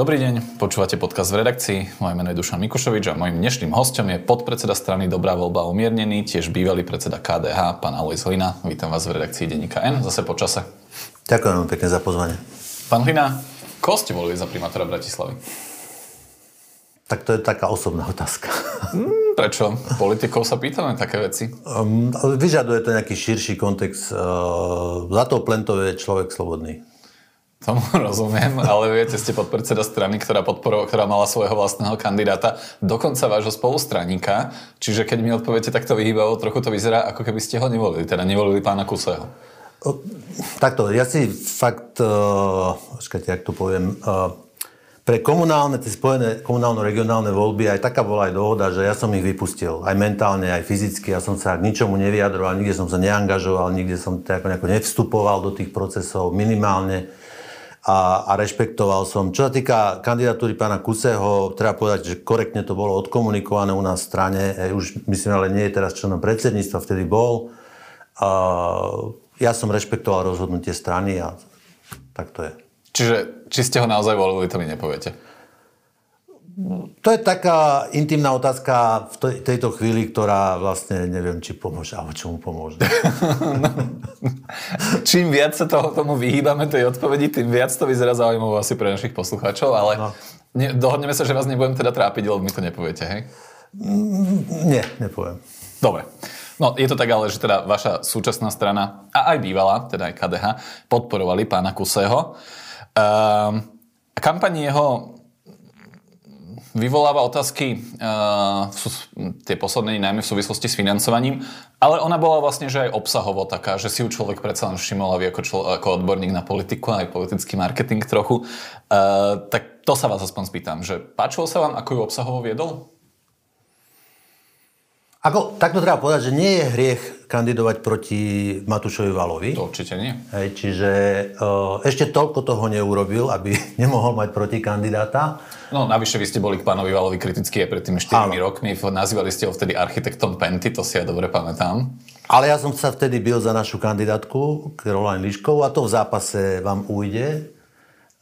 Dobrý deň, počúvate podcast v redakcii. Moje meno je Dušan Mikušovič a mojim dnešným hostom je podpredseda strany Dobrá voľba umiernený, tiež bývalý predseda KDH, pán Alois Hlina. Vítam vás v redakcii Denníka N, zase po čase. Ďakujem veľmi pekne za pozvanie. Pán Hlina, koho ste volili za primátora Bratislavy? Tak to je taká osobná otázka. Hmm, prečo? Politikov sa pýtame také veci. Um, vyžaduje to nejaký širší kontext. Uh, za to Plentov je človek slobodný. Tomu rozumiem, ale viete, ste podpredseda strany, ktorá, podporo, ktorá mala svojho vlastného kandidáta, dokonca vášho spolustraníka, čiže keď mi odpoviete takto vyhýbavo, trochu to vyzerá, ako keby ste ho nevolili, teda nevolili pána Kuseho. Takto, ja si fakt, uh, jak to poviem, uh, pre komunálne, tie spojené komunálno-regionálne voľby aj taká bola aj dohoda, že ja som ich vypustil, aj mentálne, aj fyzicky, ja som sa k ničomu nevyjadroval, nikde som sa neangažoval, nikde som nevstupoval do tých procesov minimálne a, a rešpektoval som. Čo sa týka kandidatúry pána Kuseho, treba povedať, že korektne to bolo odkomunikované u nás v strane. E, už myslím, ale nie je teraz členom predsedníctva, vtedy bol. A, ja som rešpektoval rozhodnutie strany a tak to je. Čiže či ste ho naozaj volili, to mi nepoviete. To je taká intimná otázka v tejto chvíli, ktorá vlastne neviem, či pomôže, alebo čo mu pomôže. no, čím viac sa toho, tomu vyhýbame tej odpovedi, tým viac to vyzerá zaujímavé asi pre našich poslucháčov, ale no. ne, dohodneme sa, že vás nebudem teda trápiť, lebo mi to nepoviete, hej? Mm, nie, nepoviem. Dobre. No, je to tak ale, že teda vaša súčasná strana, a aj bývalá, teda aj KDH, podporovali pána Kuseho. Um, kampaň jeho vyvoláva otázky uh, tie posledné najmä v súvislosti s financovaním, ale ona bola vlastne že aj obsahovo taká, že si ju človek predsa len všimol vie ako, člo, ako odborník na politiku aj politický marketing trochu. Uh, tak to sa vás aspoň spýtam, že páčilo sa vám, ako ju obsahovo viedol? Ako, takto treba povedať, že nie je hriech kandidovať proti Matúšovi Valovi. To určite nie. Hej, čiže uh, ešte toľko toho neurobil, aby nemohol mať proti kandidáta. No navyše vy ste boli k pánovi Valovi kritickí aj pred tými 4 Áno. rokmi. Nazývali ste ho vtedy architektom Penty, to si ja dobre pamätám. Ale ja som sa vtedy byl za našu kandidátku, Caroline Liškovú, a to v zápase vám ujde.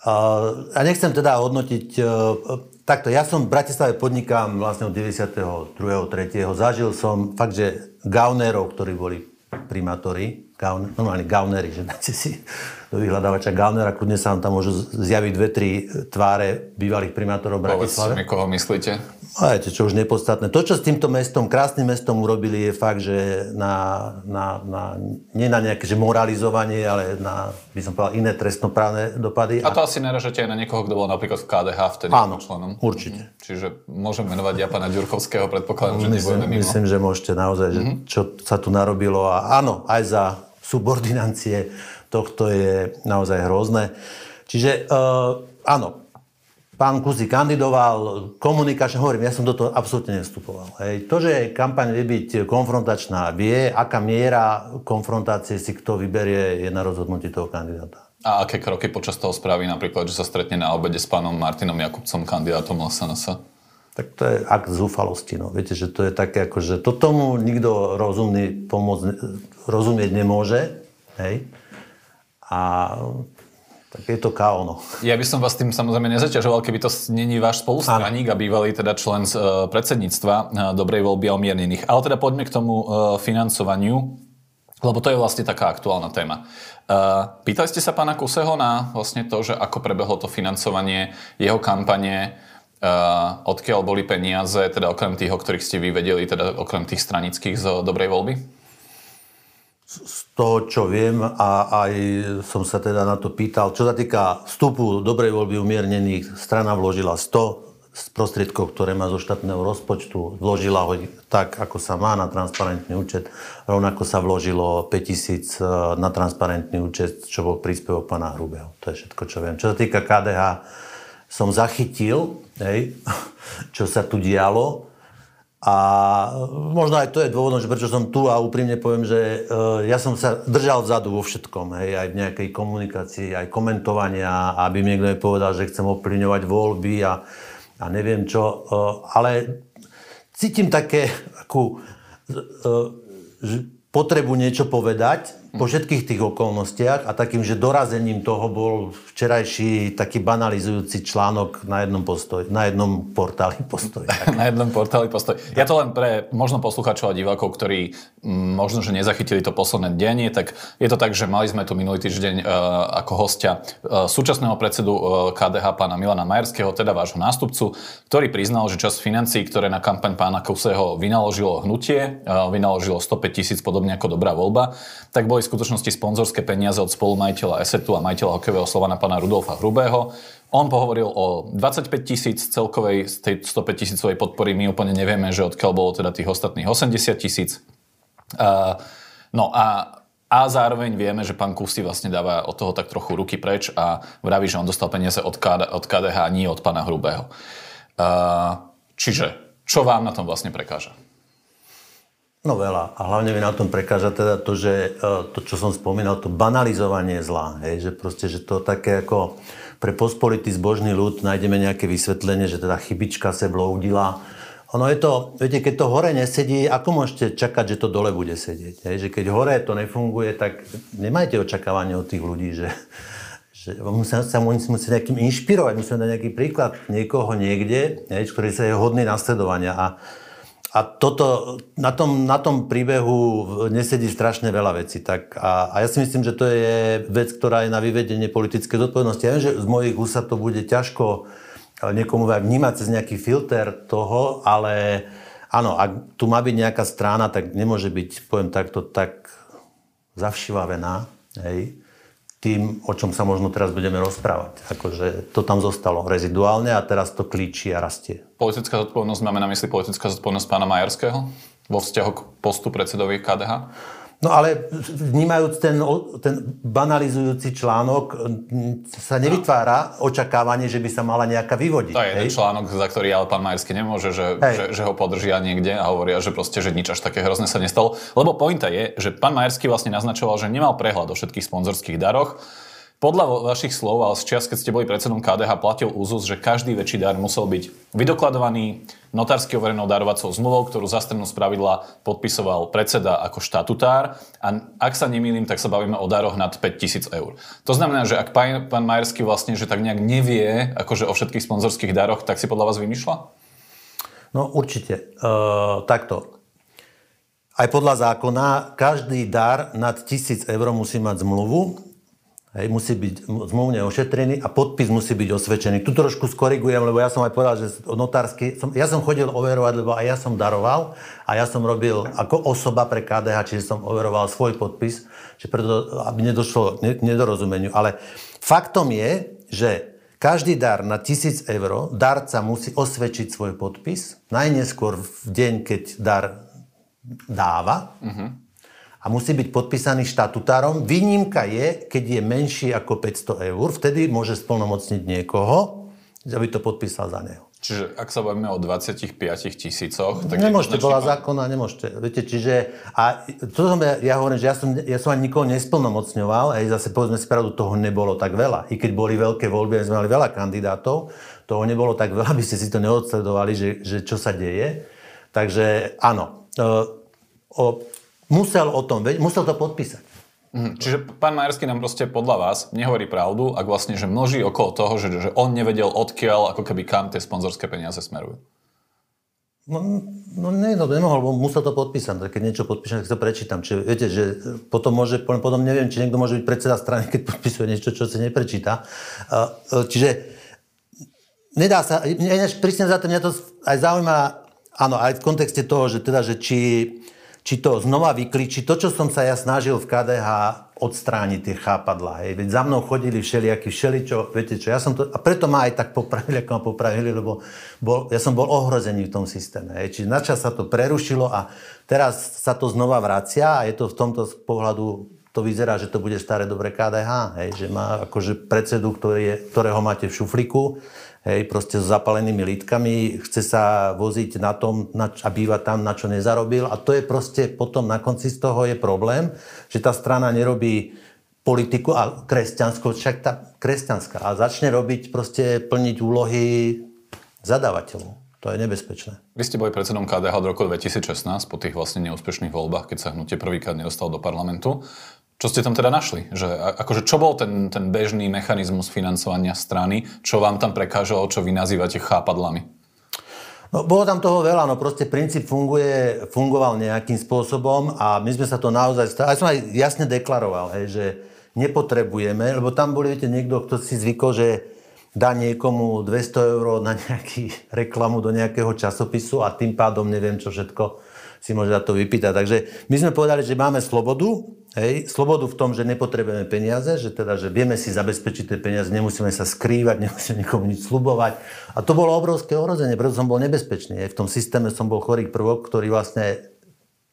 Uh, a nechcem teda hodnotiť uh, Takto, ja som v Bratislave podnikám vlastne od 92. 3. Zažil som fakt, že gaunerov, ktorí boli primátori, gaun, normálne gaunery, že dáte si do vyhľadávača gaunera, kľudne sa vám tam môžu zjaviť dve, tri tváre bývalých primátorov Bratislave. Povedzte mi, koho myslíte? A viete, čo už nepodstatné. To, čo s týmto mestom, krásnym mestom urobili, je fakt, že na, na, na, nie na nejaké že moralizovanie, ale na, by som povedal, iné trestnoprávne dopady. A to asi naražete aj na niekoho, kto bol napríklad v KDH vtedy Áno, členom. určite. Mhm. Čiže môžem menovať ja pána Ďurkovského, predpokladám, že myslím, mimo. Myslím, že môžete naozaj, že mm-hmm. čo sa tu narobilo. A áno, aj za subordinancie tohto je naozaj hrozné. Čiže uh, áno, Pán Kuzi kandidoval, komunikačne, hovorím, ja som do toho absolútne nestupoval. Hej. To, že kampaň vie byť konfrontačná, vie, aká miera konfrontácie si kto vyberie, je na rozhodnutí toho kandidáta. A aké kroky počas toho spraví napríklad, že sa stretne na obede s pánom Martinom Jakubcom, kandidátom LSNS? Tak to je akt zúfalosti. No. Viete, že to je také, ako, že to tomu nikto rozumný pomôcť, rozumieť nemôže. Hej? A tak je to KO, no. Ja by som vás tým samozrejme nezaťažoval, keby to není váš spolustraník a bývalý teda člen z, uh, predsedníctva uh, dobrej voľby a umiernených. Ale teda poďme k tomu uh, financovaniu, lebo to je vlastne taká aktuálna téma. Pýtali ste sa pána Kuseho na vlastne to, že ako prebehlo to financovanie jeho kampane, odkiaľ boli peniaze, teda okrem tých, o ktorých ste vy vedeli, teda okrem tých stranických z dobrej voľby? Z toho, čo viem a aj som sa teda na to pýtal. Čo sa týka vstupu dobrej voľby umiernených, strana vložila 100 z prostriedkov, ktoré má zo štátneho rozpočtu, vložila ho tak, ako sa má na transparentný účet. Rovnako sa vložilo 5000 e, na transparentný účet, čo bol príspevok pána Hrubého. To je všetko, čo viem. Čo sa týka KDH, som zachytil, hej, čo sa tu dialo a možno aj to je dôvodom, že prečo som tu a úprimne poviem, že e, ja som sa držal vzadu vo všetkom, hej, aj v nejakej komunikácii, aj komentovania, aby mi niekto nepovedal, že chcem ovplyvňovať voľby a, a neviem čo. E, ale cítim také akú e, potrebu niečo povedať po všetkých tých okolnostiach a takým, že dorazením toho bol včerajší taký banalizujúci článok na jednom, postoj, na jednom portáli postoj. na jednom portáli postoj. Ja to len pre možno poslucháčov a divákov, ktorí m, možno, že nezachytili to posledné denie, tak je to tak, že mali sme tu minulý týždeň uh, ako hostia uh, súčasného predsedu uh, KDH pána Milana Majerského, teda vášho nástupcu, ktorý priznal, že časť financií, ktoré na kampaň pána Kuseho vynaložilo hnutie, uh, vynaložilo 105 tisíc, podobne ako dobrá voľba, tak boli v skutočnosti sponzorské peniaze od spolumajiteľa Esetu a majiteľa hokejového Slovana pána Rudolfa Hrubého. On pohovoril o 25 tisíc celkovej z tej 105 tisícovej podpory. My úplne nevieme, že odkiaľ bolo teda tých ostatných 80 tisíc. Uh, no a a zároveň vieme, že pán Kusy vlastne dáva od toho tak trochu ruky preč a vraví, že on dostal peniaze od, KD, od KDH, nie od pána Hrubého. Uh, čiže, čo vám na tom vlastne prekáža? No veľa. A hlavne mi na tom prekáža teda to, že e, to, čo som spomínal, to banalizovanie zla. Hej, že proste, že to také ako pre pospolitý zbožný ľud nájdeme nejaké vysvetlenie, že teda chybička se bloudila. Ono je to, viete, keď to hore nesedí, ako môžete čakať, že to dole bude sedieť? Hej? Že keď hore to nefunguje, tak nemajte očakávanie od tých ľudí, že, že musíme sa musí nejakým inšpirovať, musíme dať nejaký príklad niekoho niekde, hej, ktorý sa je hodný nasledovania. A a toto, na tom, na tom príbehu nesedí strašne veľa vecí. Tak, a, a ja si myslím, že to je vec, ktorá je na vyvedenie politické zodpovednosti. Ja viem, že z mojich úsa to bude ťažko niekomu vnímať cez nejaký filter toho, ale áno, ak tu má byť nejaká strana, tak nemôže byť, poviem takto, tak zavšivavená. Hej tým, o čom sa možno teraz budeme rozprávať. Akože to tam zostalo reziduálne a teraz to klíči a rastie. Politická zodpovednosť, máme na mysli politická zodpovednosť pána Majerského vo vzťahu k postu predsedovi KDH? No ale vnímajúc ten, ten banalizujúci článok, sa nevytvára očakávanie, že by sa mala nejaká vyvodiť. To je hej? ten článok, za ktorý ale pán Majerský nemôže, že, že, že ho podržia niekde a hovoria, že proste, že nič až také hrozné sa nestalo. Lebo pointa je, že pán Majerský vlastne naznačoval, že nemal prehľad o všetkých sponzorských daroch podľa vašich slov, ale z čas, keď ste boli predsedom KDH, platil úzus, že každý väčší dar musel byť vydokladovaný notársky overenou darovacou zmluvou, ktorú za stranu spravidla podpisoval predseda ako štatutár. A ak sa nemýlim, tak sa bavíme o daroch nad 5000 eur. To znamená, že ak pán, pán Majerský vlastne, že tak nejak nevie akože o všetkých sponzorských daroch, tak si podľa vás vymýšľa? No určite. Uh, takto. Aj podľa zákona každý dar nad 1000 eur musí mať zmluvu Hej, musí byť zmluvne ošetrený a podpis musí byť osvedčený. Tu trošku skorigujem, lebo ja som aj povedal, že notársky, som, ja som chodil overovať, lebo aj ja som daroval a ja som robil ako osoba pre KDH, čiže som overoval svoj podpis, že preto, aby nedošlo k nedorozumeniu. Ale faktom je, že každý dar na 1000 eur, darca musí osvedčiť svoj podpis, najneskôr v deň, keď dar dáva. Uh-huh a musí byť podpísaný štatutárom. Výnimka je, keď je menší ako 500 eur, vtedy môže splnomocniť niekoho, aby to podpísal za neho. Čiže ak sa bavíme o 25 tisícoch... Tak nemôžete, bola zákona, nemôžete. Viete, čiže... A to som ja, ja hovorím, že ja som, ja som ani nikoho nesplnomocňoval, aj zase povedzme si pravdu, toho nebolo tak veľa. I keď boli veľké voľby, sme mali veľa kandidátov, toho nebolo tak veľa, aby ste si to neodsledovali, že, že čo sa deje. Takže áno, e, o, musel o tom musel to podpísať. Mhm. Čiže pán Majerský nám proste podľa vás nehovorí pravdu, ak vlastne, že množí okolo toho, že, že on nevedel odkiaľ, ako keby kam tie sponzorské peniaze smerujú. No, no nie, no nemohol, musel to podpísať. Keď niečo podpíšem, tak to prečítam. Čiže viete, že potom môže, potom neviem, či niekto môže byť predseda strany, keď podpisuje niečo, čo si neprečíta. Čiže nedá sa, prísne za to, mňa to aj zaujíma, áno, aj v kontexte toho, že teda, že či, či to znova vyklíči. To, čo som sa ja snažil v KDH odstrániť tie chápadla. Hej. Veď za mnou chodili všelijakí všeličo, viete čo, ja som to, a preto ma aj tak popravili, ako ma popravili, lebo bol, ja som bol ohrozený v tom systéme. Hej. Čiže načas sa to prerušilo a teraz sa to znova vracia a je to v tomto pohľadu to vyzerá, že to bude staré dobre KDH, hej, že má akože predsedu, ktorý je, ktorého máte v šufliku, hej, proste s zapalenými lítkami, chce sa voziť na tom na, a býva tam, na čo nezarobil a to je proste potom na konci z toho je problém, že tá strana nerobí politiku a kresťanskú, však tá kresťanská a začne robiť proste plniť úlohy zadávateľov. To je nebezpečné. Vy ste boli predsedom KDH od roku 2016 po tých vlastne neúspešných voľbách, keď sa hnutie prvýkrát nedostalo do parlamentu. Čo ste tam teda našli? Že, akože, čo bol ten, ten bežný mechanizmus financovania strany? Čo vám tam prekážalo, čo vy nazývate chápadlami? No, bolo tam toho veľa, no proste princíp funguje, fungoval nejakým spôsobom a my sme sa to naozaj... Aj som aj jasne deklaroval, hej, že nepotrebujeme, lebo tam boli, viete, niekto, kto si zvykol, že dá niekomu 200 eur na nejaký reklamu do nejakého časopisu a tým pádom neviem čo všetko si môže za to vypýtať. Takže my sme povedali, že máme slobodu, hej, slobodu v tom, že nepotrebujeme peniaze, že teda, že vieme si zabezpečiť tie peniaze, nemusíme sa skrývať, nemusíme nikomu nič slubovať. A to bolo obrovské ohrozenie, preto som bol nebezpečný. Hej. V tom systéme som bol chorý prvok, ktorý vlastne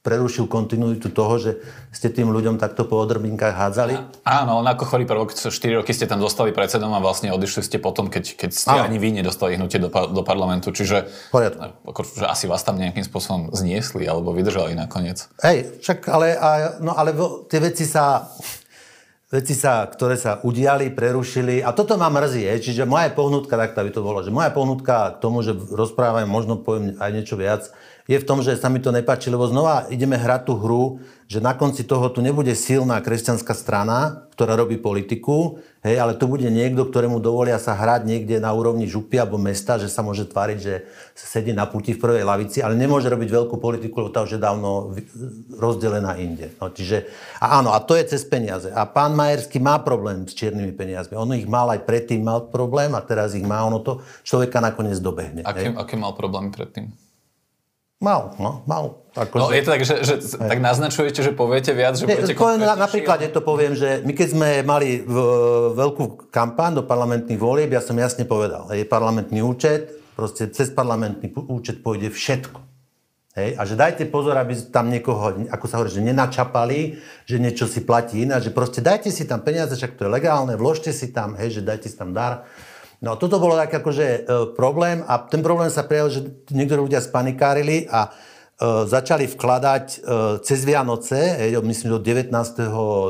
prerušil kontinuitu toho, že ste tým ľuďom takto po odrbinkách hádzali? Áno, on ako chorý prvok, 4 roky ste tam zostali predsedom a vlastne odišli ste potom, keď, keď ste áno. ani vy nedostali hnutie do, do parlamentu. Čiže ako, že asi vás tam nejakým spôsobom zniesli alebo vydržali nakoniec. Hej, však ale, a, no, ale tie veci sa veci sa, ktoré sa udiali, prerušili a toto ma mrzí, je. čiže moja pohnutka, tak by to bolo, že moja pohnutka k tomu, že rozprávam, možno poviem aj niečo viac, je v tom, že sa mi to nepáči, lebo znova ideme hrať tú hru, že na konci toho tu nebude silná kresťanská strana, ktorá robí politiku, hej, ale tu bude niekto, ktorému dovolia sa hrať niekde na úrovni župy alebo mesta, že sa môže tváriť, že sedí na puti v prvej lavici, ale nemôže robiť veľkú politiku, lebo tá už je dávno rozdelená inde. No, čiže, a áno, a to je cez peniaze. A pán Majerský má problém s čiernymi peniazmi. On ich mal aj predtým mal problém a teraz ich má. Ono to človeka nakoniec dobehne. Aké, aké mal problémy predtým? Mal, no, mal. Ako, no, že... je to tak, že, že tak naznačujete, že poviete viac, že budete na, Napríklad je to poviem, že my keď sme mali v, veľkú kampaň do parlamentných volieb, ja som jasne povedal, je parlamentný účet, proste cez parlamentný účet pôjde všetko. Hej, a že dajte pozor, aby tam niekoho, ako sa hovorí, že nenačapali, že niečo si platí iná, že proste dajte si tam peniaze, však to je legálne, vložte si tam, hej, že dajte si tam dar No toto bolo tak akože e, problém a ten problém sa prejavil, že niektorí ľudia spanikárili a e, začali vkladať e, cez Vianoce, myslím do 19.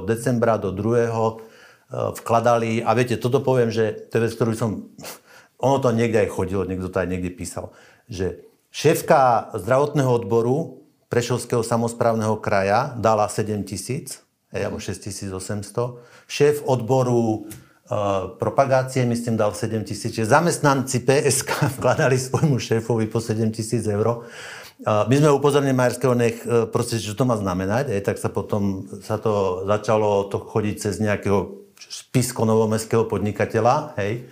decembra do 2. E, vkladali a viete, toto poviem, že to je vec, ktorú som, ono to niekde aj chodilo, niekto to aj niekde písal, že šéfka zdravotného odboru Prešovského samozprávneho kraja dala 7 tisíc, alebo 6800, šéf odboru propagácie, myslím, dal 7 tisíc. Zamestnanci PSK vkladali svojmu šéfovi po 7 tisíc eur. My sme upozornili Majerského, nech e, proste, čo to má znamenať, aj, tak sa potom sa to začalo to chodiť cez nejakého spisko novomestského podnikateľa, hej.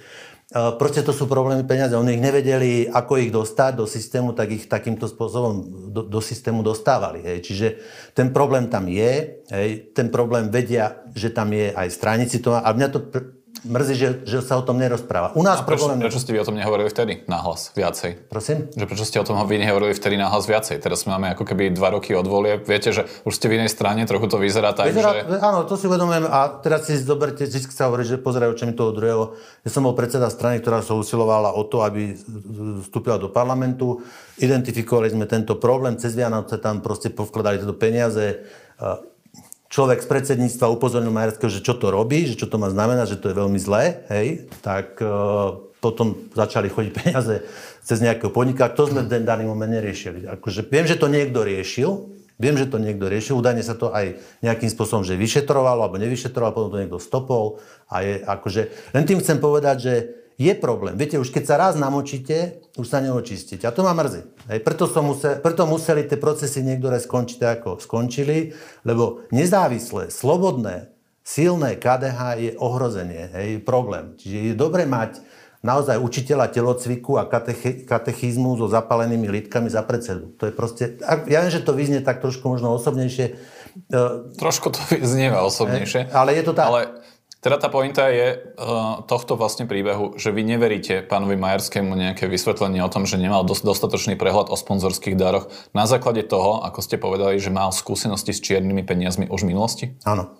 Proste to sú problémy peniaze. Oni ich nevedeli, ako ich dostať do systému, tak ich takýmto spôsobom do, do systému dostávali. Hej. Čiže ten problém tam je, hej. ten problém vedia, že tam je aj stranici. To, a mňa to mrzí, že, že sa o tom nerozpráva. U nás a prečo, problém... prečo ste vy o tom nehovorili vtedy nahlas viacej? Prosím? Že prečo ste o tom vy nehovorili vtedy nahlas viacej? Teraz máme ako keby dva roky od volie. Viete, že už ste v inej strane, trochu to vyzerá tak, vyzerá, že... Áno, to si uvedomujem a teraz si zoberte, vždy sa hovorí, že pozerajú očami toho druhého. Ja som bol predseda strany, ktorá sa usilovala o to, aby vstúpila do parlamentu. Identifikovali sme tento problém. Cez Vianoce tam proste povkladali tieto peniaze človek z predsedníctva upozornil Majerského, že čo to robí, že čo to má znamenať, že to je veľmi zlé, hej, tak e, potom začali chodiť peniaze cez nejakého podnika. To sme v ten daný moment neriešili. Akože, viem, že to niekto riešil, viem, že to niekto riešil, údajne sa to aj nejakým spôsobom, že vyšetrovalo alebo nevyšetrovalo, potom to niekto stopol. A je, akože, len tým chcem povedať, že je problém. Viete, už keď sa raz namočíte, už sa neočistíte. A to ma mrzí. Hej, preto, som musel, preto museli tie procesy niektoré skončiť ako skončili, lebo nezávislé, slobodné, silné KDH je ohrozenie, hej, problém. Čiže je dobre mať naozaj učiteľa telocviku a katechi, katechizmu so zapalenými lítkami za predsedu. To je proste, ja viem, že to vyznie tak trošku možno osobnejšie. E, Trošku to vyznieva osobnejšie. Ale je to tak. Ale teda tá pointa je uh, tohto vlastne príbehu, že vy neveríte pánovi Majerskému nejaké vysvetlenie o tom, že nemal dos- dostatočný prehľad o sponzorských daroch na základe toho, ako ste povedali, že mal skúsenosti s čiernymi peniazmi už v minulosti? Áno.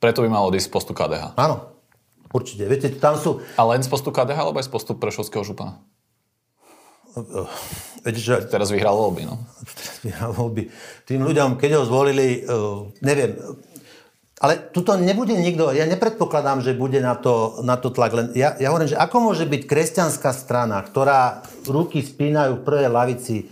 Preto by mal odísť z postu KDH? Áno, určite. Viete, tam sú... A len z postu KDH alebo aj z postu Prešovského župana? Viete, že... Teraz vyhral voľby, no. Teraz vyhral voľby. Tým ľuďom, keď ho zvolili, uh, neviem, ale tuto nebude nikto, ja nepredpokladám, že bude na to, na to tlak. Len ja, ja hovorím, že ako môže byť kresťanská strana, ktorá ruky spínajú v prvej lavici,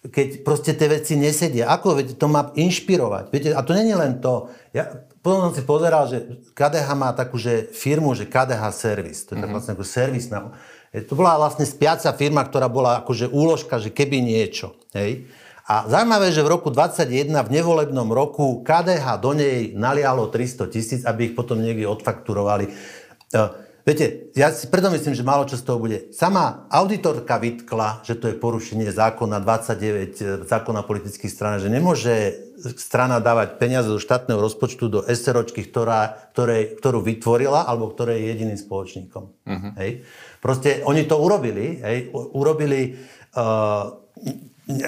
keď proste tie veci nesedia. Ako? Veď to má inšpirovať. Viete, a to není len to. Ja potom som si pozeral, že KDH má takú že firmu, že KDH Service. To je mm-hmm. vlastne ako servisná. To bola vlastne spiaca firma, ktorá bola akože úložka, že keby niečo. Hej? A zaujímavé, že v roku 2021, v nevolebnom roku, KDH do nej nalialo 300 tisíc, aby ich potom niekde odfakturovali. Viete, ja si preto myslím, že málo čo z toho bude. Sama auditorka vytkla, že to je porušenie zákona 29, e, zákona politických strán, že nemôže strana dávať peniaze zo štátneho rozpočtu do SROčky, ktorá, ktoré, ktorú vytvorila, alebo ktoré je jediným spoločníkom. Uh-huh. Hej. Proste oni to urobili, hej, urobili uh,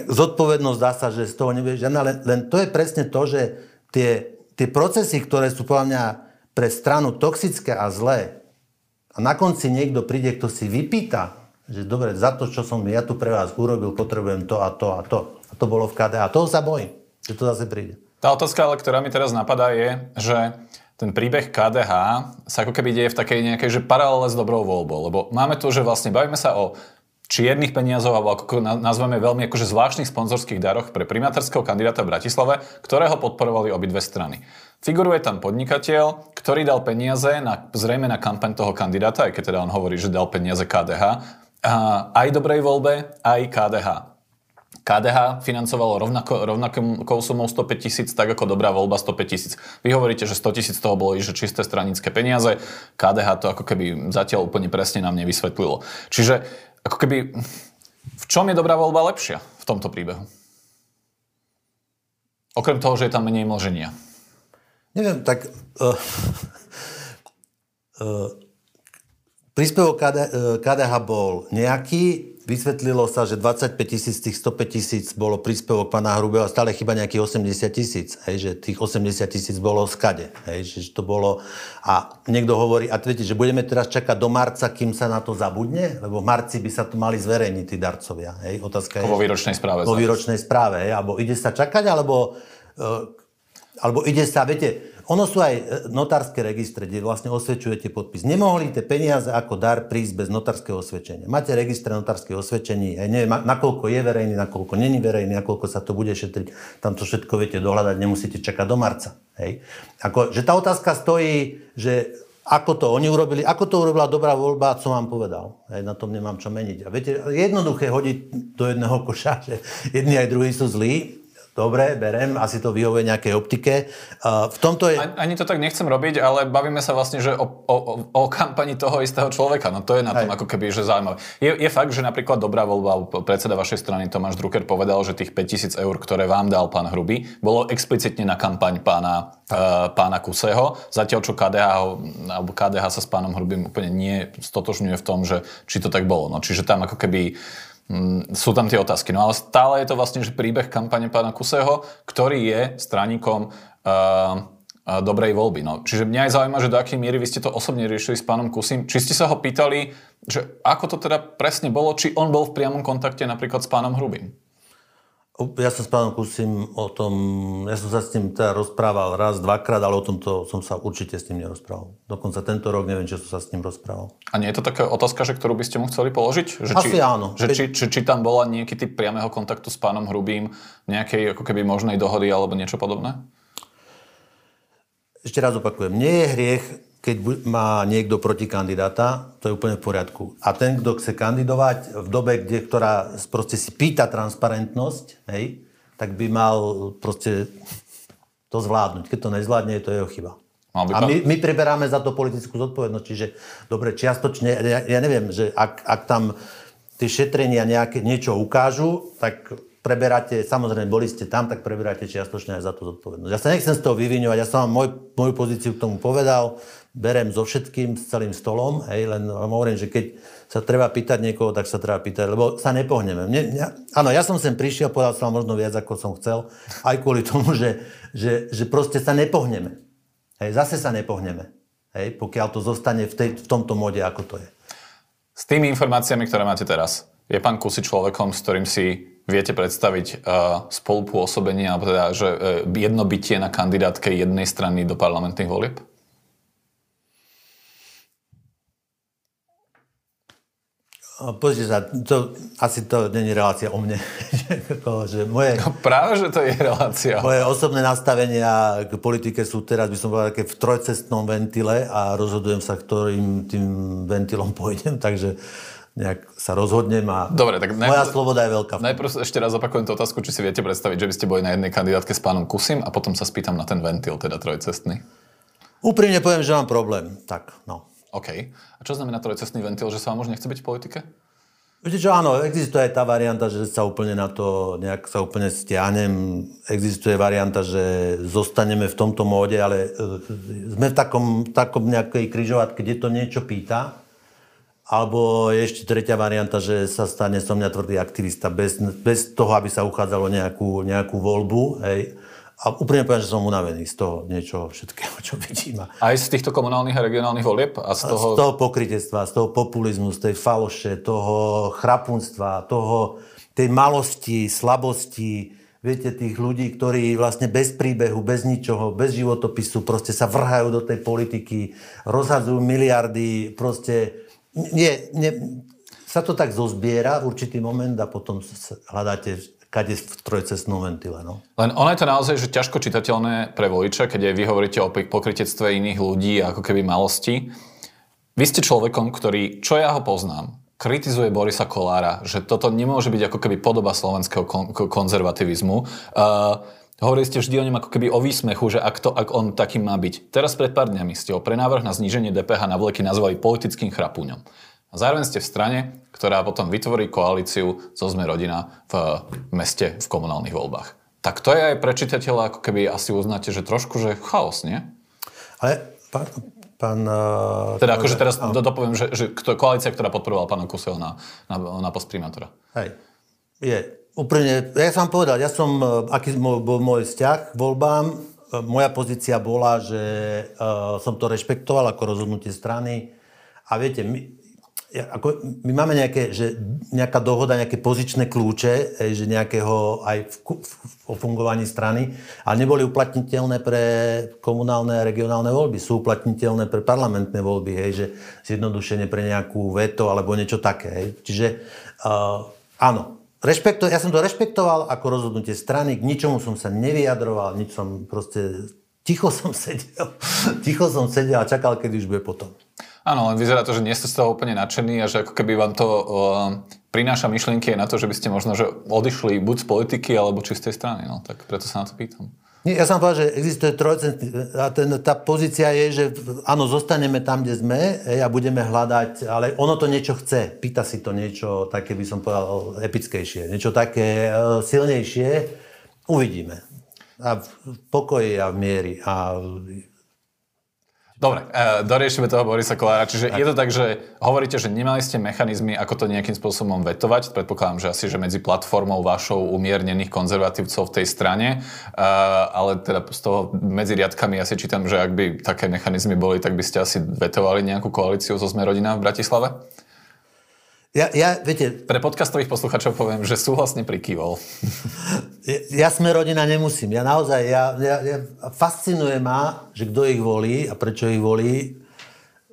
zodpovednosť, dá sa, že z toho nebude žiadna, len, len to je presne to, že tie, tie procesy, ktoré sú podľa mňa pre stranu toxické a zlé, a na konci niekto príde, kto si vypýta, že dobre, za to, čo som ja tu pre vás urobil, potrebujem to a to a to. A to bolo v KD. A toho sa bojím, že to zase príde. Tá otázka, ale ktorá mi teraz napadá, je, že ten príbeh KDH sa ako keby deje v takej nejakej že paralele s dobrou voľbou. Lebo máme tu, že vlastne bavíme sa o čiernych peniazov, alebo ako nazveme veľmi akože zvláštnych sponzorských daroch pre primátorského kandidáta v Bratislave, ktorého podporovali obidve strany. Figuruje tam podnikateľ, ktorý dal peniaze na, zrejme na kampaň toho kandidáta, aj keď teda on hovorí, že dal peniaze KDH, aj dobrej voľbe, aj KDH. KDH financovalo rovnako, rovnakou sumou 105 tisíc, tak ako dobrá voľba 105 tisíc. Vy hovoríte, že 100 tisíc toho bolo že čisté stranické peniaze. KDH to ako keby zatiaľ úplne presne nám nevysvetlilo. Čiže ako keby, v čom je dobrá voľba lepšia v tomto príbehu? Okrem toho, že je tam menej mlženia. Neviem, tak... Uh, uh, príspevok KD, KDH bol nejaký, Vysvetlilo sa, že 25 tisíc z tých 105 tisíc bolo príspevok pána Hrubého a stále chyba nejakých 80 tisíc. že tých 80 tisíc bolo skade. Hej, že to bolo... A niekto hovorí, a viete, že budeme teraz čakať do marca, kým sa na to zabudne? Lebo v marci by sa to mali zverejniť tí darcovia. Hej, otázka je... Vo výročnej správe. Vo výročnej správe. Hej, alebo ide sa čakať, alebo... Uh, alebo ide sa, viete, ono sú aj e, notárske registre, kde vlastne osvedčujete podpis. Nemohli tie peniaze ako dar prísť bez notárskeho osvedčenia. Máte registre notárskych osvedčení, aj neviem, nakoľko je verejný, nakoľko není verejný, nakoľko sa to bude šetriť. Tam to všetko viete dohľadať, nemusíte čakať do marca. Hej. Ako, že tá otázka stojí, že ako to oni urobili, ako to urobila dobrá voľba, co vám povedal. Hej, na tom nemám čo meniť. A viete, jednoduché hodiť do jedného koša, že jedni aj druhí sú zlí, Dobre, berem, asi to vyhovuje nejakej optike. V tomto je... Ani to tak nechcem robiť, ale bavíme sa vlastne, že o, o, o kampani toho istého človeka. No to je na tom Aj. ako keby, že zaujímavé. Je, je fakt, že napríklad dobrá voľba, predseda vašej strany Tomáš Drucker povedal, že tých 5000 eur, ktoré vám dal pán Hrubý, bolo explicitne na kampaň pána, uh, pána Kuseho. Zatiaľ, čo KDH, alebo KDH sa s pánom Hrubým úplne nie stotožňuje v tom, že či to tak bolo. No, čiže tam ako keby sú tam tie otázky. No ale stále je to vlastne že príbeh kampane pána Kuseho, ktorý je straníkom uh, dobrej voľby. No, čiže mňa aj zaujíma, že do akej miery vy ste to osobne riešili s pánom Kusim. Či ste sa ho pýtali, že ako to teda presne bolo, či on bol v priamom kontakte napríklad s pánom Hrubým? Ja sa s pánom Kusím o tom, ja som sa s ním teda rozprával raz, dvakrát, ale o tomto som sa určite s ním nerozprával. Dokonca tento rok neviem, či som sa s ním rozprával. A nie je to taká otázka, že ktorú by ste mu chceli položiť? Že Asi či, áno. Že či, či, či tam bola nejaký typ priamého kontaktu s pánom Hrubým, nejakej ako keby možnej dohody alebo niečo podobné? Ešte raz opakujem, nie je hriech keď má niekto proti kandidáta, to je úplne v poriadku. A ten, kto chce kandidovať v dobe, kde, ktorá proste si pýta transparentnosť, hej, tak by mal proste to zvládnuť. Keď to nezvládne, je to jeho chyba. A my, my preberáme za to politickú zodpovednosť, čiže dobre, čiastočne, ja, ja neviem, že ak, ak tam tie šetrenia nejaké, niečo ukážu, tak preberáte, samozrejme, boli ste tam, tak preberáte čiastočne aj za to zodpovednosť. Ja sa nechcem z toho vyviňovať, ja som vám môj, moju pozíciu k tomu povedal, berem so všetkým, s celým stolom, hej, len hovorím, že keď sa treba pýtať niekoho, tak sa treba pýtať, lebo sa nepohneme. Mne, ja, áno, ja som sem prišiel, povedal som možno viac, ako som chcel, aj kvôli tomu, že, že, že proste sa nepohneme. Hej, zase sa nepohneme, hej, pokiaľ to zostane v, tej, v tomto mode, ako to je. S tými informáciami, ktoré máte teraz, je pán Kusy človekom, s ktorým si viete predstaviť uh, spolupôsobenie, alebo teda, že uh, jedno bytie na kandidátke jednej strany do parlamentných volieb? Pozrite sa, to, asi to není relácia o mne. že moje, no práve, že to je relácia. Moje osobné nastavenia k politike sú teraz, by som povedal, také v trojcestnom ventile a rozhodujem sa, ktorým tým ventilom pôjdem, takže nejak sa rozhodnem a Dobre, tak najprv, moja sloboda je veľká. Najprv ešte raz opakujem tú otázku, či si viete predstaviť, že by ste boli na jednej kandidátke s pánom Kusim a potom sa spýtam na ten ventil, teda trojcestný. Úprimne poviem, že mám problém. Tak, no. OK. A čo znamená trojcestný ventil, že sa vám už nechce byť v politike? Viete čo, áno, existuje aj tá varianta, že sa úplne na to nejak sa úplne stiahnem. Existuje varianta, že zostaneme v tomto móde, ale e, sme v takom, takom nejakej križovatke, kde to niečo pýta. Alebo ešte tretia varianta, že sa stane som mňa tvrdý aktivista bez, bez toho, aby sa uchádzalo nejakú, nejakú voľbu. Hej a úplne poviem, že som unavený z toho niečoho všetkého, čo vidím. Aj z týchto komunálnych a regionálnych volieb? A z toho... Z toho pokrytectva, z toho populizmu, z tej faloše, toho chrapunstva, toho, tej malosti, slabosti, viete, tých ľudí, ktorí vlastne bez príbehu, bez ničoho, bez životopisu, proste sa vrhajú do tej politiky, rozhadzujú miliardy, proste nie, nie, sa to tak zozbiera v určitý moment a potom hľadáte kade v trojcestnom ventile. No. Len ono je to naozaj že ťažko čitateľné pre voliča, keď aj vy hovoríte o pokrytectve iných ľudí ako keby malosti. Vy ste človekom, ktorý, čo ja ho poznám, kritizuje Borisa Kolára, že toto nemôže byť ako keby podoba slovenského kon- konzervativizmu. Uh, Hovorili ste vždy o ňom ako keby o výsmechu, že ak, to, ak on takým má byť. Teraz pred pár dňami ste o prenávrh na zníženie DPH na vleky nazvali politickým chrapuňom. A zároveň ste v strane, ktorá potom vytvorí koalíciu zo Sme rodina v meste v komunálnych voľbách. Tak to je aj pre čitateľa, ako keby asi uznáte, že trošku, že chaos, nie? Ale pán, pán teda akože teraz do, dopoviem, že, že koalícia, ktorá podporovala pána Kusel na, na, na post primátora. Hej. Je. Úprimne, ja som povedal, ja som, aký bol môj vzťah k voľbám, moja pozícia bola, že uh, som to rešpektoval ako rozhodnutie strany. A viete, my, ako, my máme nejaké, že nejaká dohoda, nejaké pozičné kľúče, že nejakého aj v, v, v fungovaní strany, ale neboli uplatniteľné pre komunálne a regionálne voľby. Sú uplatniteľné pre parlamentné voľby, hej, že zjednodušenie pre nejakú veto alebo niečo také. Hej. Čiže uh, áno, rešpekto, ja som to rešpektoval ako rozhodnutie strany, k ničomu som sa nevyjadroval, nič som proste, ticho som sedel, ticho som sedel a čakal, kedy už bude potom. Áno, len vyzerá to, že nie ste z toho úplne nadšení a že ako keby vám to uh, prináša myšlienky aj na to, že by ste možno že odišli buď z politiky alebo čistej strany. No, tak preto sa na to pýtam. Ja som povedal, že existuje trojcentný a ten, tá pozícia je, že áno, zostaneme tam, kde sme a budeme hľadať, ale ono to niečo chce. Pýta si to niečo také, by som povedal, epickejšie, niečo také uh, silnejšie. Uvidíme. A v pokoji a v miery. A Dobre, e, doriešime toho Borisa Kolára. Čiže tak. je to tak, že hovoríte, že nemali ste mechanizmy, ako to nejakým spôsobom vetovať. Predpokladám, že asi, že medzi platformou vašou umiernených konzervatívcov v tej strane, e, ale teda z toho medzi riadkami asi čítam, že ak by také mechanizmy boli, tak by ste asi vetovali nejakú koalíciu zo Sme rodina v Bratislave? Ja, ja, viete... Pre podcastových posluchačov poviem, že súhlasne prikývol. Ja, sme rodina nemusím. Ja naozaj, ja, ja, ja fascinuje ma, že kto ich volí a prečo ich volí.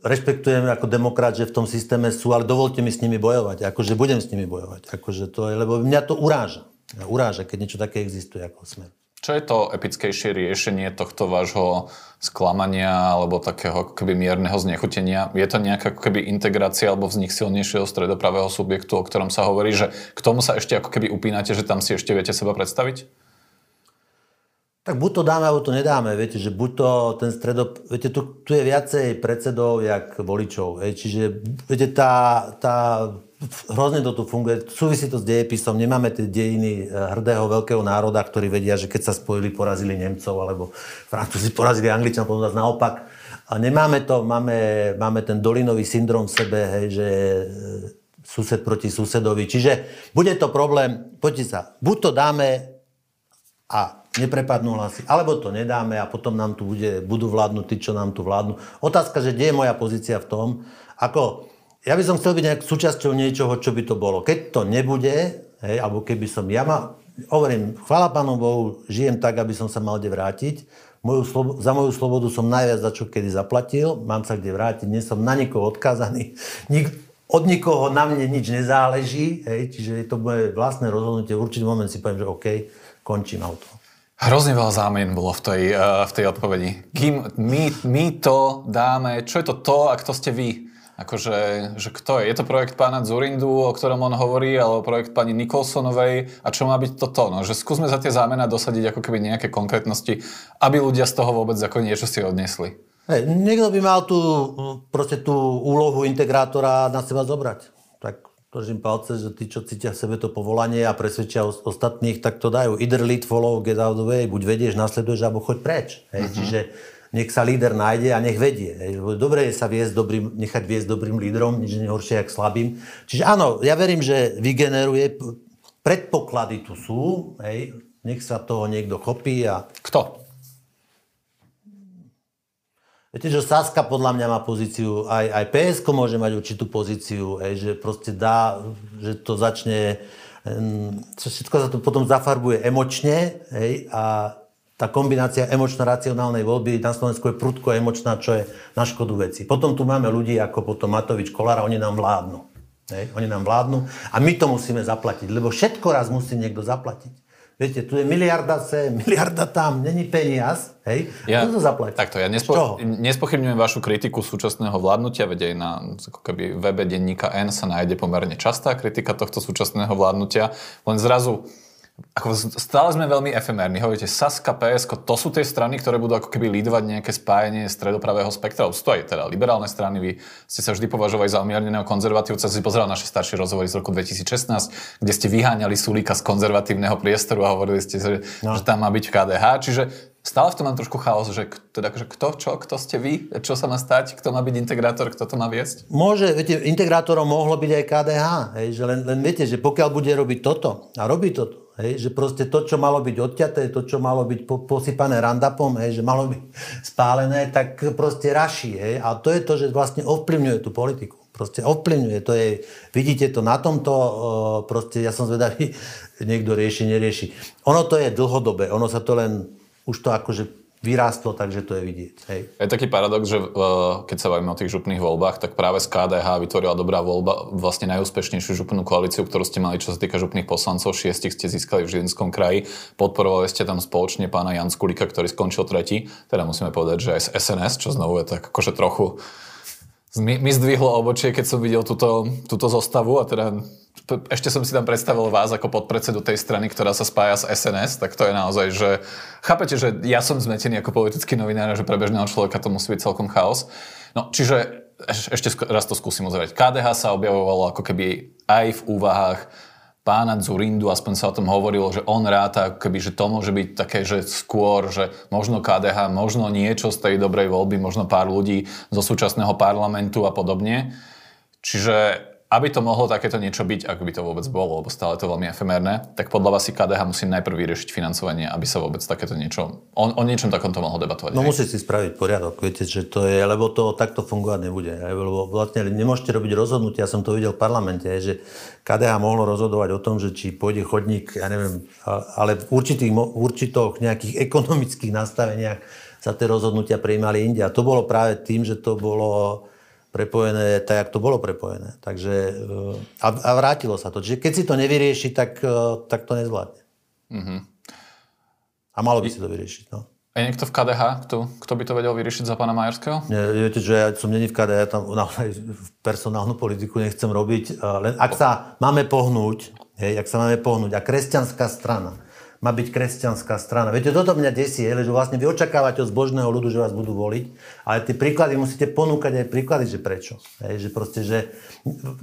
Rešpektujem ako demokrat, že v tom systéme sú, ale dovolte mi s nimi bojovať. Akože budem s nimi bojovať. Akože to je, lebo mňa to uráža. Uráža, keď niečo také existuje ako smer. Čo je to epickejšie riešenie tohto vášho sklamania alebo takého keby mierneho znechutenia? Je to nejaká keby integrácia alebo vznik silnejšieho stredopravého subjektu, o ktorom sa hovorí, že k tomu sa ešte ako keby upínate, že tam si ešte viete seba predstaviť? Tak buď to dáme, alebo to nedáme. Viete, že buď to ten stredo... Viete, tu, tu je viacej predsedov, jak voličov. Hej. Čiže, viete, tá, tá hrozne to tu funguje. Súvisí to s dejepisom. Nemáme tie dejiny eh, hrdého veľkého národa, ktorí vedia, že keď sa spojili, porazili Nemcov, alebo Francúzi porazili Angličan, potom naopak. A nemáme to, máme, máme ten dolinový syndrom v sebe, hej, že eh, sused proti susedovi. Čiže bude to problém, poďte sa, buď to dáme a neprepadnú hlasy, alebo to nedáme a potom nám tu bude, budú vládnuť tí, čo nám tu vládnu. Otázka, že kde je moja pozícia v tom, ako ja by som chcel byť nejak súčasťou niečoho, čo by to bolo. Keď to nebude, hej, alebo keby som ja mal, hovorím, chvála Pánu Bohu, žijem tak, aby som sa mal kde vrátiť. Moju slobo, za moju slobodu som najviac za čo kedy zaplatil, mám sa kde vrátiť, nie som na nikoho odkázaný. Nik, od nikoho na mne nič nezáleží, hej, čiže je to moje vlastné rozhodnutie. V určitý moment si poviem, že OK, končím auto. Hrozne veľa zámien bolo v tej, uh, v tej odpovedi. Kým my, my to dáme, čo je to to, ak to ste vy? Akože, že kto je? Je to projekt pána Zurindu, o ktorom on hovorí, alebo projekt pani Nikolsonovej? A čo má byť toto? No, že skúsme za tie zámena dosadiť ako keby nejaké konkrétnosti, aby ľudia z toho vôbec ako niečo si odnesli. Hej, niekto by mal tú, proste tú úlohu integrátora na seba zobrať. Tak držím palce, že tí, čo cítia v sebe to povolanie a presvedčia ostatných, tak to dajú. Either lead, follow, get out of the way. Buď vedieš, nasleduješ, alebo choď preč. Hej. Uh-huh. Čiže nech sa líder nájde a nech vedie. Dobre je sa viesť dobrým, nechať viesť dobrým lídrom, nič nehoršie, jak slabým. Čiže áno, ja verím, že vygeneruje, predpoklady tu sú, hej. nech sa toho niekto chopí a... Kto? Viete, že Saska podľa mňa má pozíciu, aj, aj PSK môže mať určitú pozíciu, hej, že proste dá, že to začne, všetko sa to potom zafarbuje emočne hej, a tá kombinácia emočno-racionálnej voľby na Slovensku je prudko emočná, čo je na škodu veci. Potom tu máme ľudí ako potom Matovič, Kolára, oni nám vládnu. Hej, oni nám vládnu a my to musíme zaplatiť, lebo všetko raz musí niekto zaplatiť. Viete, tu je miliarda sem, miliarda tam, není peniaz, hej? Ja, Kto to zaplatí? Takto, ja nespo, nespochybňujem vašu kritiku súčasného vládnutia, veď aj na ako keby webe denníka N sa nájde pomerne častá kritika tohto súčasného vládnutia, len zrazu ako stále sme veľmi efemérni. Hovoríte Saska, PSK, to sú tie strany, ktoré budú ako keby lídovať nejaké spájanie stredopravého spektra. Sú to aj teda liberálne strany. Vy ste sa vždy považovali za umierneného konzervatívca. Si pozeral naše staršie rozhovory z roku 2016, kde ste vyháňali Sulíka z konzervatívneho priestoru a hovorili ste, že, no. že tam má byť v KDH. Čiže stále v tom mám trošku chaos, že, teda, že kto, čo, kto ste vy, čo sa má stať, kto má byť integrátor, kto to má viesť? Môže, viete, integrátorom mohlo byť aj KDH, hej, že len, len viete, že pokiaľ bude robiť toto a robí toto, Hej, že proste to, čo malo byť odťaté, to, čo malo byť po, posypané randapom, hej, že malo byť spálené, tak proste raší. Hej. A to je to, že vlastne ovplyvňuje tú politiku. Proste ovplyvňuje. To je, vidíte to na tomto, proste ja som zvedavý, niekto rieši, nerieši. Ono to je dlhodobé, ono sa to len, už to akože vyrástlo, takže to je vidieť. Hej. Je taký paradox, že uh, keď sa bavíme o tých župných voľbách, tak práve z KDH vytvorila dobrá voľba vlastne najúspešnejšiu župnú koalíciu, ktorú ste mali, čo sa týka župných poslancov. Šiestich ste získali v Žilinskom kraji. Podporovali ste tam spoločne pána Janskulika, ktorý skončil tretí. Teda musíme povedať, že aj z SNS, čo znovu je tak akože trochu mi, mi zdvihlo obočie, keď som videl túto, túto zostavu a teda ešte som si tam predstavil vás ako podpredsedu tej strany, ktorá sa spája s SNS, tak to je naozaj, že chápete, že ja som zmetený ako politický novinár, že pre bežného človeka to musí byť celkom chaos. No, čiže ešte raz to skúsim ozrieť. KDH sa objavovalo ako keby aj v úvahách pána Zurindu, aspoň sa o tom hovorilo, že on ráta, keby, že to môže byť také, že skôr, že možno KDH, možno niečo z tej dobrej voľby, možno pár ľudí zo súčasného parlamentu a podobne. Čiže aby to mohlo takéto niečo byť, ak by to vôbec bolo, lebo stále to veľmi efemérne, tak podľa vás si KDH musí najprv vyriešiť financovanie, aby sa vôbec takéto niečo, o, o niečom takomto mohlo debatovať. No musí si spraviť poriadok, viete, že to je, lebo to takto fungovať nebude. Lebo vlastne nemôžete robiť rozhodnutia, ja som to videl v parlamente, že KDH mohlo rozhodovať o tom, že či pôjde chodník, ja neviem, ale v určitých, určitoch nejakých ekonomických nastaveniach sa tie rozhodnutia prijímali inde. A to bolo práve tým, že to bolo prepojené tak, jak to bolo prepojené. Takže, e, a, a vrátilo sa to. Čiže keď si to nevyrieši, tak, e, tak to nezvládne. Mm-hmm. A malo by si to vyriešiť. No. Je niekto v KDH, kto, kto by to vedel vyriešiť za pána Majerského? Nie, viete, že ja som není v KDH, ja tam naozaj personálnu politiku nechcem robiť. Len ak sa máme pohnúť, hej, ak sa máme pohnúť a kresťanská strana má byť kresťanská strana. Viete, toto mňa desí, je, že vlastne vy očakávate od zbožného ľudu, že vás budú voliť, ale tie príklady musíte ponúkať aj príklady, že prečo. Hej, že proste, že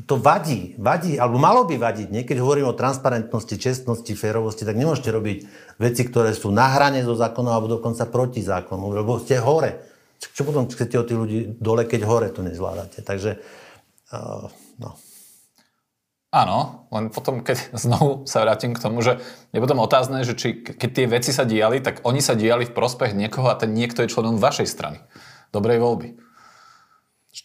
to vadí, vadí, alebo malo by vadiť. Niekedy hovorím o transparentnosti, čestnosti, férovosti, tak nemôžete robiť veci, ktoré sú na hrane zo zákonu alebo dokonca proti zákonu, lebo ste hore. Čo potom chcete od tých ľudí dole, keď hore to nezvládate. Takže, uh, no. Áno, len potom, keď znovu sa vrátim k tomu, že je potom otázne, že či, keď tie veci sa diali, tak oni sa diali v prospech niekoho a ten niekto je členom vašej strany. Dobrej voľby.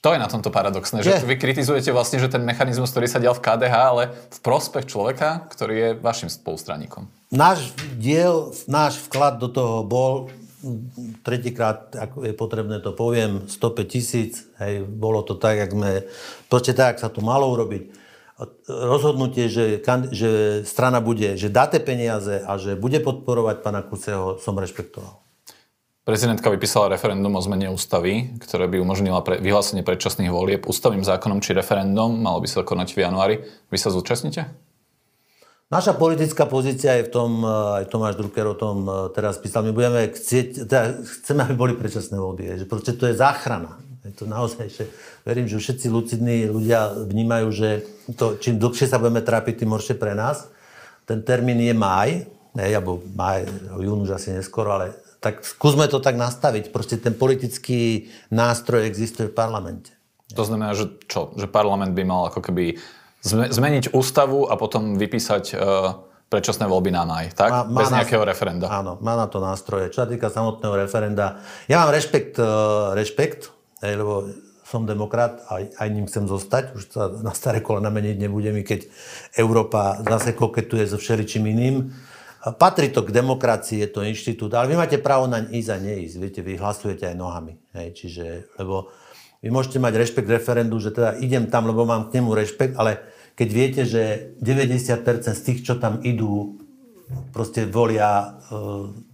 To je na tomto paradoxné, že vy kritizujete vlastne, že ten mechanizmus, ktorý sa dial v KDH, ale v prospech človeka, ktorý je vašim spolustraníkom. Náš diel, náš vklad do toho bol tretíkrát, ako je potrebné, to poviem, 105 tisíc, hej, bolo to tak, jak sme, proste tak, sa to malo urobiť. Rozhodnutie, že, že strana bude, že dáte peniaze a že bude podporovať pána Kuceho, som rešpektoval. Prezidentka vypísala referendum o zmene ústavy, ktoré by umožnila pre, vyhlásenie predčasných volieb ústavným zákonom či referendum. Malo by sa konať v januári. Vy sa zúčastnite? Naša politická pozícia je v tom, eh, aj Tomáš Drucker o tom eh, teraz písal, my budeme chcieť, teda chceme, aby boli predčasné voľby, že proste to je záchrana. Je to naozaj, že verím, že všetci lucidní ľudia vnímajú, že to, čím dlhšie sa budeme trápiť, tým horšie pre nás. Ten termín je máj, ne, alebo máj, jún už asi neskoro, ale tak skúsme to tak nastaviť. Proste ten politický nástroj existuje v parlamente. To znamená, že čo? Že parlament by mal ako keby zmeniť ústavu a potom vypísať uh, predčasné voľby na maj, tak? Má, má Bez nejakého na, referenda. Áno, má na to nástroje. Čo sa týka samotného referenda, ja mám rešpekt, uh, rešpekt lebo som demokrat a aj ním chcem zostať. Už sa na staré kolena meniť nebudem, keď Európa zase koketuje so všeličím iným. Patrí to k demokracii, je to inštitút, ale vy máte právo naň ísť a neísť. Viete, vy hlasujete aj nohami. Hej, čiže, lebo vy môžete mať rešpekt referendu, že teda idem tam, lebo mám k nemu rešpekt, ale keď viete, že 90% z tých, čo tam idú, proste volia, e,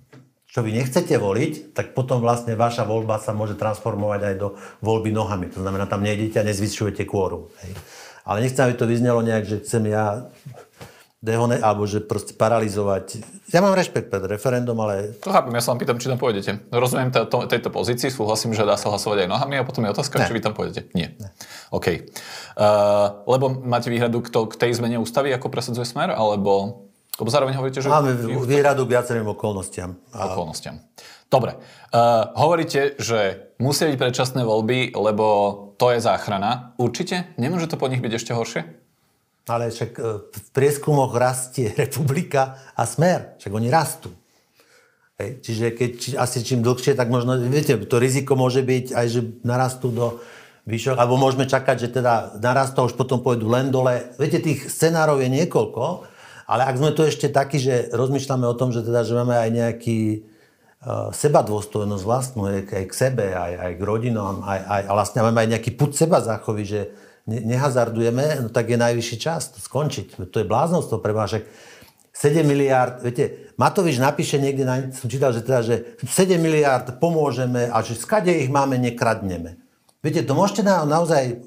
čo vy nechcete voliť, tak potom vlastne vaša voľba sa môže transformovať aj do voľby nohami. To znamená, tam nejdete a nezvyšujete kvórum. Hej. Ale nechcem, aby to vyznelo nejak, že chcem ja dehone, alebo že proste paralizovať. Ja mám rešpekt pred referendum, ale... To chápem, ja sa vám pýtam, či tam pôjdete. Rozumiem to, tejto pozícii, súhlasím, že dá sa hlasovať aj nohami a potom je otázka, ne. či vy tam pôjdete. Nie. Ne. OK. Uh, lebo máte výhradu k, to, k tej zmene ústavy, ako presadzuje Smer, alebo... Lebo zároveň hovoríte, že... Máme výhradu viacerým okolnostiam. A... Okolnostiam. Dobre. Uh, hovoríte, že musia byť predčasné voľby, lebo to je záchrana. Určite? Nemôže to po nich byť ešte horšie? Ale však e, v prieskumoch rastie republika a smer. Však oni rastú. Hej. Čiže keď, či, asi čím dlhšie, tak možno, viete, to riziko môže byť aj, že narastú do vyššie, alebo môžeme čakať, že teda narastú a už potom pôjdu len dole. Viete, tých scenárov je niekoľko, ale ak sme tu ešte takí, že rozmýšľame o tom, že teda, že máme aj nejaký uh, seba dôstojnosť vlastnú, aj, aj k sebe, aj, aj k rodinom, aj, aj, a vlastne máme aj nejaký put seba záchovy, že nehazardujeme, no tak je najvyšší čas to skončiť. To je bláznost to pre vás. 7 miliard, viete, Matovič napíše niekde, na, som čítal, že, teda, že 7 miliard pomôžeme a že skade ich máme, nekradneme. Viete, to môžete na, naozaj,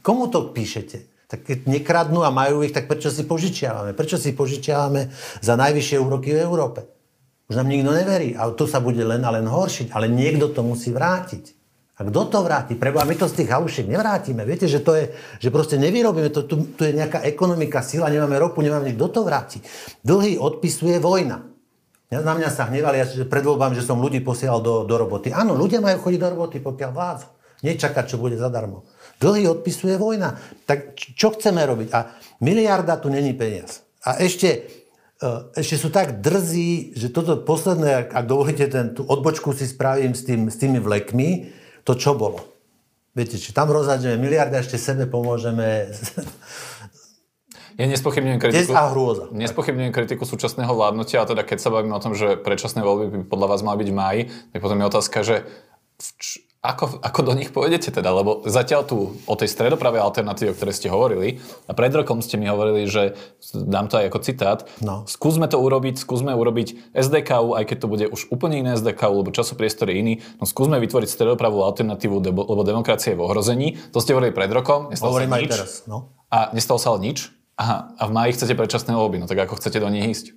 komu to píšete? Tak keď nekradnú a majú ich, tak prečo si požičiavame? Prečo si požičiavame za najvyššie úroky v Európe? Už nám nikto neverí. A to sa bude len a len horšiť. Ale niekto to musí vrátiť. A kto to vráti? Preboha, my to z tých haušiek nevrátime. Viete, že to je, že proste nevyrobíme, to, tu, tu je nejaká ekonomika, sila, nemáme ropu, nemáme, kto to vráti? Dlhy odpisuje vojna. Na mňa sa hnevali, ja, že pred voľbami, že som ľudí posielal do, do roboty. Áno, ľudia majú chodiť do roboty, pokiaľ vládzu. Nečakať, čo bude zadarmo. Dlhy odpisuje vojna. Tak čo chceme robiť? A miliarda tu není peniaz. A ešte, e, ešte sú tak drzí, že toto posledné, ak dovolíte, ten, tú odbočku si spravím s, tým, s tými vlekmi, to čo bolo. Viete, či tam rozhádžeme miliardy a ešte sebe pomôžeme. Ja nespochybňujem kritiku, a hrôza. nespochybňujem kritiku súčasného vládnutia, a teda keď sa bavíme o tom, že predčasné voľby by podľa vás mali byť v máji, tak potom je otázka, že ako, ako do nich pôjdete teda? Lebo zatiaľ tu o tej stredopravej alternatíve, o ktorej ste hovorili, a pred rokom ste mi hovorili, že dám to aj ako citát, no. skúsme to urobiť, skúsme urobiť SDKU, aj keď to bude už úplne iné SDKU, lebo časopriestor je iný, no skúsme vytvoriť stredopravú alternatívu, lebo demokracia je v ohrození. To ste hovorili pred rokom, nestalo Hovorím sa nič. Teraz, no. A nestalo sa ale nič. Aha, a v máji chcete predčasné voľby, no tak ako chcete do nich ísť?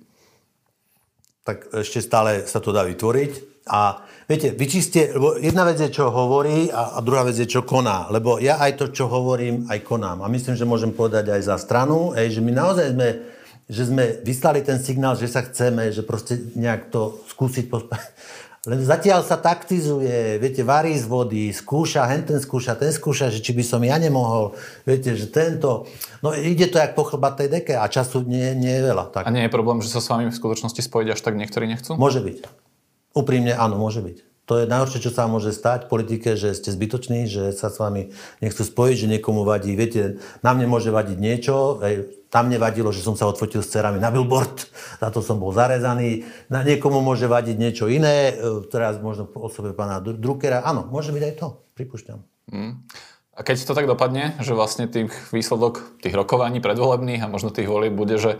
Tak ešte stále sa to dá vytvoriť a viete, vyčiste, lebo jedna vec je, čo hovorí a, a druhá vec je, čo koná. Lebo ja aj to, čo hovorím, aj konám. A myslím, že môžem povedať aj za stranu, aj, že my naozaj sme, že sme vyslali ten signál, že sa chceme, že proste nejak to skúsiť pospať. Len zatiaľ sa taktizuje, viete, varí z vody, skúša, hen ten skúša, ten skúša, že či by som ja nemohol, viete, že tento, no ide to jak po chlbatej deke a času nie, nie je veľa. Tak. A nie je problém, že sa s vami v skutočnosti spojiť až tak niektorí nechcú? Môže byť. Úprimne áno, môže byť. To je najhoršie, čo sa môže stať v politike, že ste zbytoční, že sa s vami nechcú spojiť, že niekomu vadí. Viete, na mne môže vadiť niečo, hej, tam nevadilo, že som sa odfotil s cerami na billboard, za to som bol zarezaný. Na niekomu môže vadiť niečo iné, e, teraz možno po osobe pána Druckera. Áno, môže byť aj to, pripúšťam. Mm. A keď to tak dopadne, že vlastne tých výsledok tých rokovaní predvolebných a možno tých volieb bude, že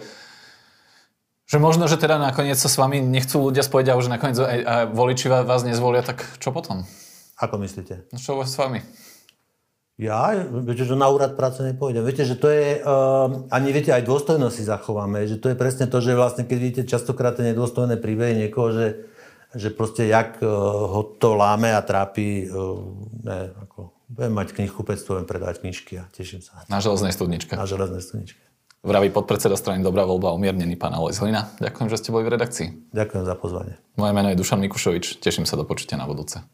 že možno, že teda nakoniec sa s vami nechcú ľudia spojiť a už nakoniec aj voliči vás nezvolia, tak čo potom? Ako myslíte? No čo s vami? Ja, viete, že na úrad práce nepôjdem. Viete, že to je, uh, ani viete, aj dôstojnosť si zachováme, že to je presne to, že vlastne, keď vidíte častokrát tie nedôstojné príbehy niekoho, že, že proste jak uh, ho to láme a trápi, uh, ne, ako, budem mať knihu, budem predávať knižky a teším sa. Na železnej studničke. Na železnej studničke. Vraví podpredseda strany Dobrá voľba, umiernený pán Alois Hlina. Ďakujem, že ste boli v redakcii. Ďakujem za pozvanie. Moje meno je Dušan Mikušovič. Teším sa do počutia na budúce.